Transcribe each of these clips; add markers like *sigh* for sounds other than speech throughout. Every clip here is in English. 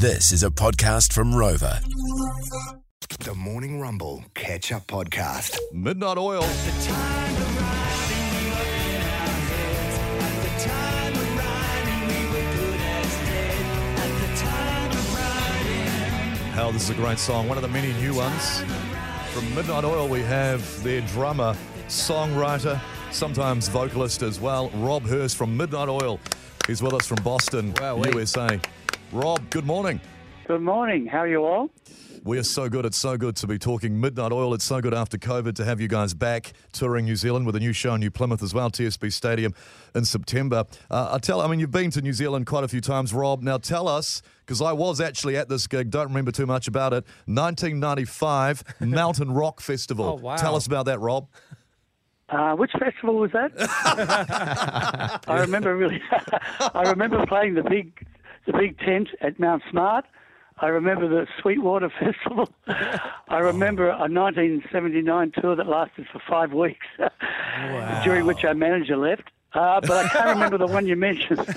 This is a podcast from Rover. The Morning Rumble Catch Up Podcast. Midnight Oil. Hell, this is a great song. One of the many new ones. From Midnight Oil, we have their drummer, songwriter, sometimes vocalist as well, Rob Hirst from Midnight Oil. He's with us from Boston, Wowee. USA. Rob, good morning. Good morning. How are you all? We are so good. It's so good to be talking Midnight Oil. It's so good after COVID to have you guys back touring New Zealand with a new show in New Plymouth as well, TSB Stadium in September. Uh, I tell, I mean, you've been to New Zealand quite a few times, Rob. Now tell us, because I was actually at this gig, don't remember too much about it. 1995 *laughs* Mountain Rock Festival. Oh, wow. Tell us about that, Rob. Uh, which festival was that? *laughs* *laughs* I remember really. I remember playing the big, the big tent at Mount Smart. I remember the Sweetwater *laughs* Festival. I remember a 1979 tour that lasted for five weeks, *laughs* during which our manager left. Uh, but I can't remember the one you mentioned. *laughs*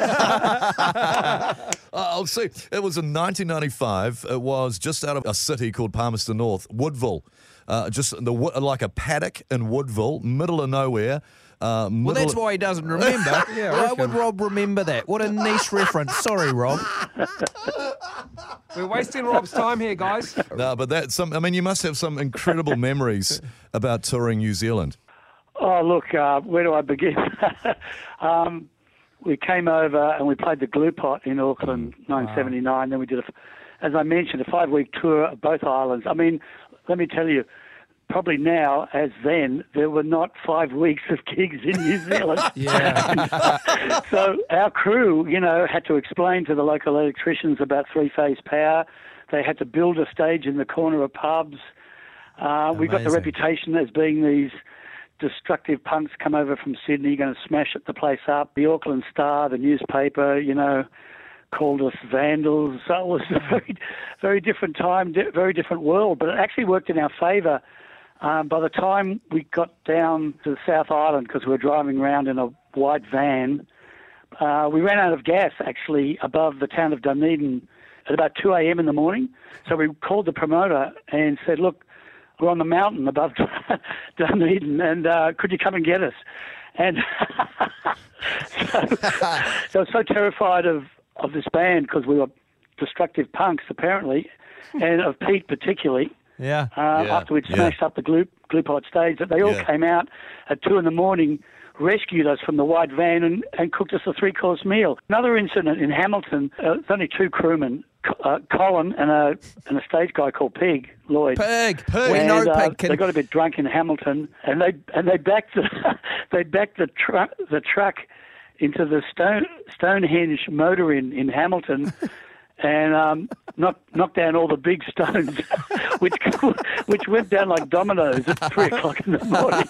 I'll see. It was in 1995. It was just out of a city called Palmerston North, Woodville. Uh, just the like a paddock in Woodville, middle of nowhere. Uh, Well, that's why he doesn't remember. *laughs* Why would Rob remember that? What a niche reference. Sorry, Rob. We're wasting Rob's time here, guys. *laughs* No, but that's some. I mean, you must have some incredible memories *laughs* about touring New Zealand. Oh, look, uh, where do I begin? um, we came over and we played the Glue Pot in Auckland, 1979. Then we did, a, as I mentioned, a five-week tour of both islands. I mean, let me tell you, probably now, as then, there were not five weeks of gigs in New *laughs* Zealand. Yeah. *laughs* so our crew, you know, had to explain to the local electricians about three-phase power. They had to build a stage in the corner of pubs. Uh, we got the reputation as being these destructive punks come over from Sydney, going to smash up the place up. The Auckland Star, the newspaper, you know, called us vandals. So it was a *laughs* very, very different time, very different world. But it actually worked in our favour. Um, by the time we got down to the South Island, because we were driving around in a white van, uh, we ran out of gas actually above the town of Dunedin at about 2 a.m. in the morning. So we called the promoter and said, look, we're on the mountain above *laughs* Dunedin, and uh, could you come and get us? And *laughs* so, *laughs* so I was so terrified of, of this band because we were destructive punks, apparently, and of Pete particularly. Yeah. Uh, Yeah, after we'd yeah. smashed up the glue, glue pot stage, that they all Yeah. came out at two in the morning, rescued us from the white van, and, and cooked us a three course meal. Another incident in Hamilton, uh, there's only two crewmen, uh, Colin and a and a stage guy called Pig Lloyd. Pig. Pig. And, know uh, Pig can. They got a bit drunk in Hamilton, and they and they backed the *laughs* they backed the truck the truck into the Stone Stonehenge motor inn in Hamilton, *laughs* and um, knocked knocked down all the big stones, *laughs* which *laughs* which went down like dominoes at three o'clock in the morning.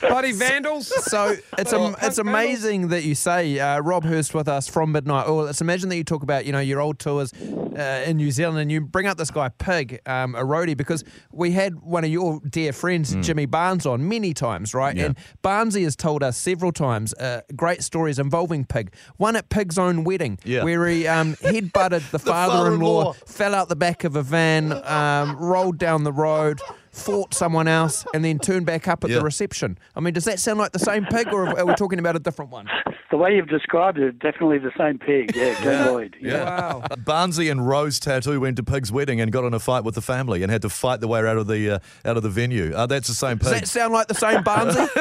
Bloody vandals. So it's am- it's amazing that you say uh, Rob Hirst with us from Midnight Oil. It's imagine that you talk about you know your old tours uh, in New Zealand and you bring up this guy Pig, um, a roadie, because we had one of your dear friends Jimmy Barnes on many times, right? Mm. Yeah. And Barnesy has told us several times uh, great stories involving Pig. One at Pig's own wedding, Yeah. where he um, *laughs* head butted the, father-in-law, father-in-law. fell out the back of a van, um, rolled down the road. Fought someone else and then turned back up at Yeah. the reception. I mean, does that sound like the same pig, or are we talking about a different one? The way you've described it, definitely the same pig. Yeah, *laughs* Glenn Lloyd. Yeah. Wow. Barnesy and Rose Tattoo went to Pig's wedding and got in a fight with the family and had to fight the way out of the uh, out of the venue. Uh, that's the same pig. Does pig. that sound like the same Barnesy? *laughs*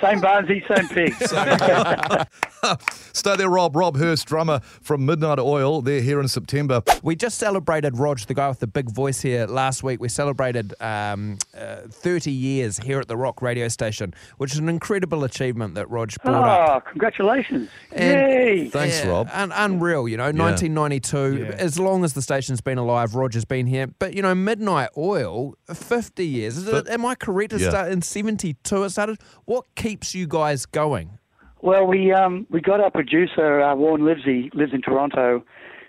Same Barnsley, same pig. *laughs* *laughs* Stay there, Rob. Rob Hirst, drummer from Midnight Oil. They're here in September. we just celebrated Rog, the guy with the big voice here, last week. We celebrated um, uh, 30 years here at the Rock radio station, which is an incredible achievement that Rog brought up. Oh, congratulations. And- Yay. Thanks, Yeah, Rob. Un- unreal, you know, 1992. Yeah. As long as the station's been alive, Roger's been here. But, you know, Midnight Oil, 50 years. Is it, am I correct? It Yeah. started in 72 it started. What keeps you guys going? Well, we um, we got our producer uh, Warne Livesey lives in Toronto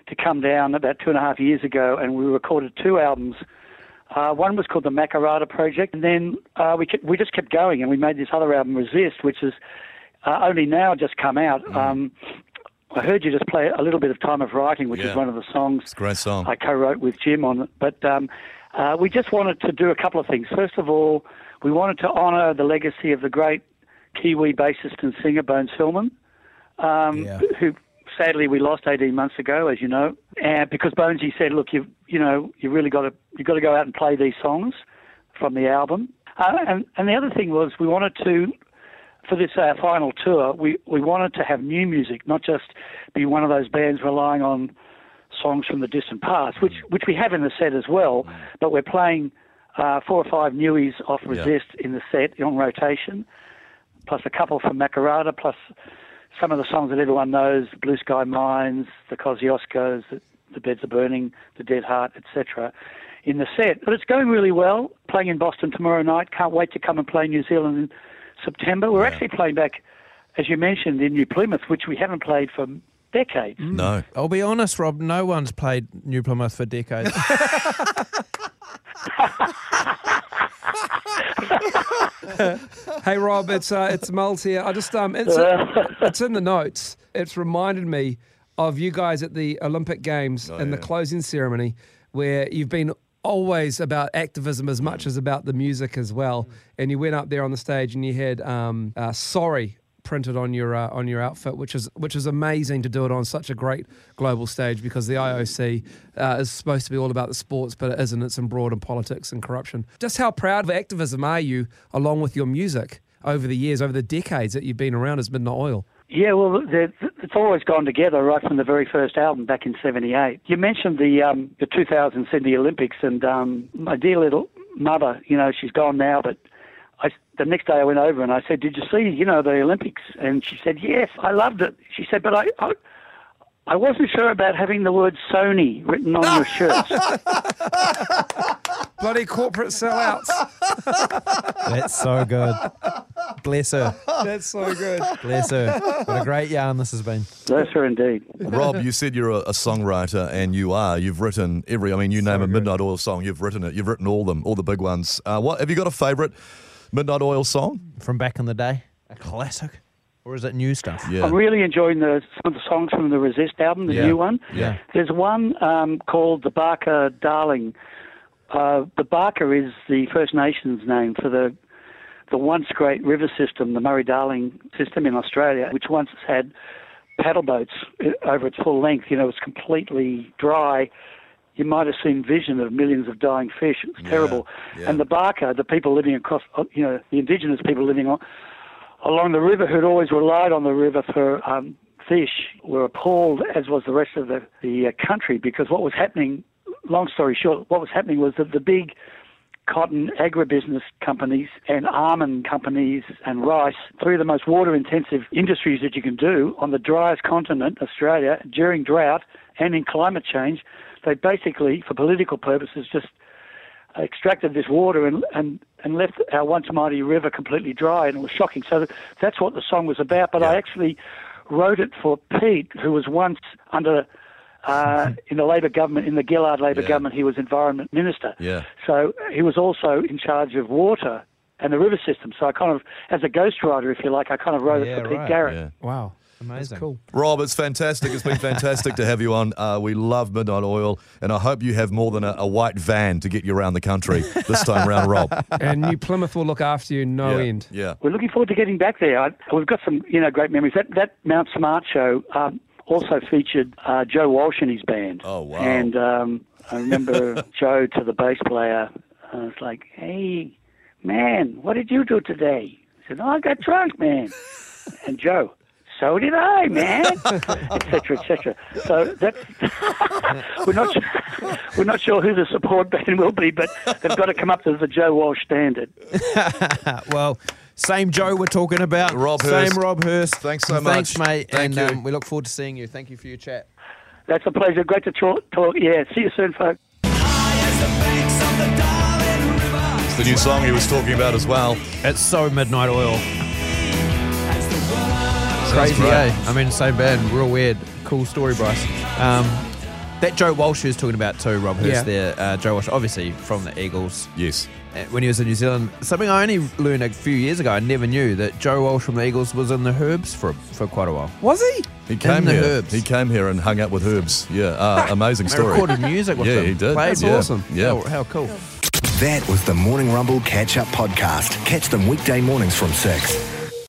to come down about two and a half years ago, and we recorded two albums. Uh, one was called the Makarrata Project, and then uh, we kept, we just kept going, and we made this other album, Resist, which is uh, only now just come out. Um, I heard you just play a little bit of Time of Writing, which Yeah. is one of the songs It's a great song. I co-wrote with Jim on it. But um, uh, we just wanted to do a couple of things. First of all, we wanted to honour the legacy of the great Kiwi bassist and singer Bones Hillman, um, Yeah. who sadly we lost 18 months ago, as you know. And because Bonesy said, "Look, you you know you really got to you got to go out and play these songs from the album." Uh, and and the other thing was we wanted to for this uh, final tour, we, we wanted to have new music, not just be one of those bands relying on songs from the distant past, which which we have in the set as well. But we're playing uh, four or five newies off Yeah. Resist in the set on rotation, plus a couple from Makarrata, plus some of the songs that everyone knows: Blue Sky Mines, the Kosciuszkos, the, the Beds Are Burning, the Dead Heart, etc. In the set, but it's going really well. Playing in Boston tomorrow night. Can't wait to come and play New Zealand in September. We're actually playing back, as you mentioned, in New Plymouth, which we haven't played for decades. no. I'll be honest, Rob. No one's played New Plymouth for decades. *laughs* *laughs* Hey Rob, it's uh, it's Miles here. I just um, it's it's in the notes. It's reminded me of you guys at the Olympic Games Oh, and the closing ceremony, where you've been always about activism as much as about the music as well. And you went up there on the stage and you had um, uh, "Sorry" printed on your uh, on your outfit, which is which is amazing to do it on such a great global stage because the IOC uh, is supposed to be all about the sports, but it isn't. It's embroiled in politics and corruption. Just how proud of activism are you, along with your music, over the years, over the decades that you've been around as Midnight Oil? Yeah, well, it's always gone together right from the very first album back in '78. You mentioned the um, the 2000 Sydney Olympics, and um, my dear little mother, you know, she's gone now, but the next day I went over and I said, "Did you see, you know, the Olympics?" And she said, "Yes, I loved it." She said, "But I." I I wasn't sure about having the word Sony written on your shirts. *laughs* Bloody corporate sellouts. That's so good. Bless her. That's so good. Bless her. What a great yarn this has been. Bless her indeed. Rob, you said you're a, a songwriter, and you are. You've written every. I mean, you name a Midnight Oil song, you've written it. You've written all them, all the big ones. Uh, what have you got a favourite Midnight Oil song? From back in the day, a classic, or is it new stuff? Yeah, I'm really enjoying the some of the songs from the Resist album, the Yeah. new one. Yeah. There's one um, called the Barka Darling. Uh, the Barka is the First Nations name for the the once great river system, the Murray Darling system in Australia, which once had paddle boats uh, over its full length. You know, it was completely dry. You might have seen vision of millions of dying fish. It was Yeah, terrible. yeah. And the Barka, the people living across, uh, you know, the indigenous people living on, along the river who'd always relied on the river for um, fish were appalled, as was the rest of the, the uh, country, because what was happening, long story short, what was happening was that the big cotton agribusiness companies and almond companies and rice, three of the most water intensive industries that you can do on the driest continent, Australia, during drought and in climate change, they basically, for political purposes, just extracted this water and, and, and left our once mighty river completely dry, and it was shocking. So that's what the song was about. But I actually wrote it for Pete, who was once under uh, *laughs* in the Labor government, in the Gillard Labor Yeah. government, he was environment minister. Yeah. So he was also in charge of water and the river system. So I kind of, as a ghostwriter, if you like, I kind of wrote Yeah, it for Pete. Garrett. yeah. Wow. Amazing. Cool. Rob, it's fantastic. It's been *laughs* fantastic to have you on. Uh, we love Midnight Oil, and I hope you have more than a, a white van to get you around the country this time round, Rob. *laughs* And New Plymouth will look after you no yeah. end. Yeah. We're looking forward to getting back there. I, we've got some, you know, great memories. That that Mount Smart show um, also featured uh, Joe Walsh and his band. Oh, wow. And um, I remember *laughs* Joe to the bass player. I was like, "Hey, man, what did you do today?" He said, "Oh, I got drunk, man." and Joe. So did I, man, *laughs* etc., etc. So that's *laughs* we're not su- we're not sure who the support band will be, but they've got to come up to the Joe Walsh standard. Well, same Joe we're talking about. Rob Same Hirst. Rob Hirst. Thanks so Thanks, much. mate. Thank and you. Um, we look forward to seeing you. Thank you for your chat. That's a pleasure. Great to talk. talk. Yeah, see you soon, folks. It's the new song he was talking about as well. It's so Midnight Oil. Crazy, eh? I mean, same band. Real weird. Cool story, Bryce. Um, that Joe Walsh who's talking about too, Rob Hirst Yeah. there. Uh, Joe Walsh, obviously from the Eagles. Yes. uh, When he was in New Zealand, something I only learned a few years ago, I never knew that Joe Walsh from the Eagles was in the Herbs for for quite a while. Was he? He came the here. Herbs. He came here and hung out with Herbs. Yeah, *laughs* uh, amazing story. recorded music with Yeah, them. he did. Played That's with them. awesome. Yeah. How, how cool. That was the Morning Rumble Catch Up Podcast. Catch them weekday mornings from 6.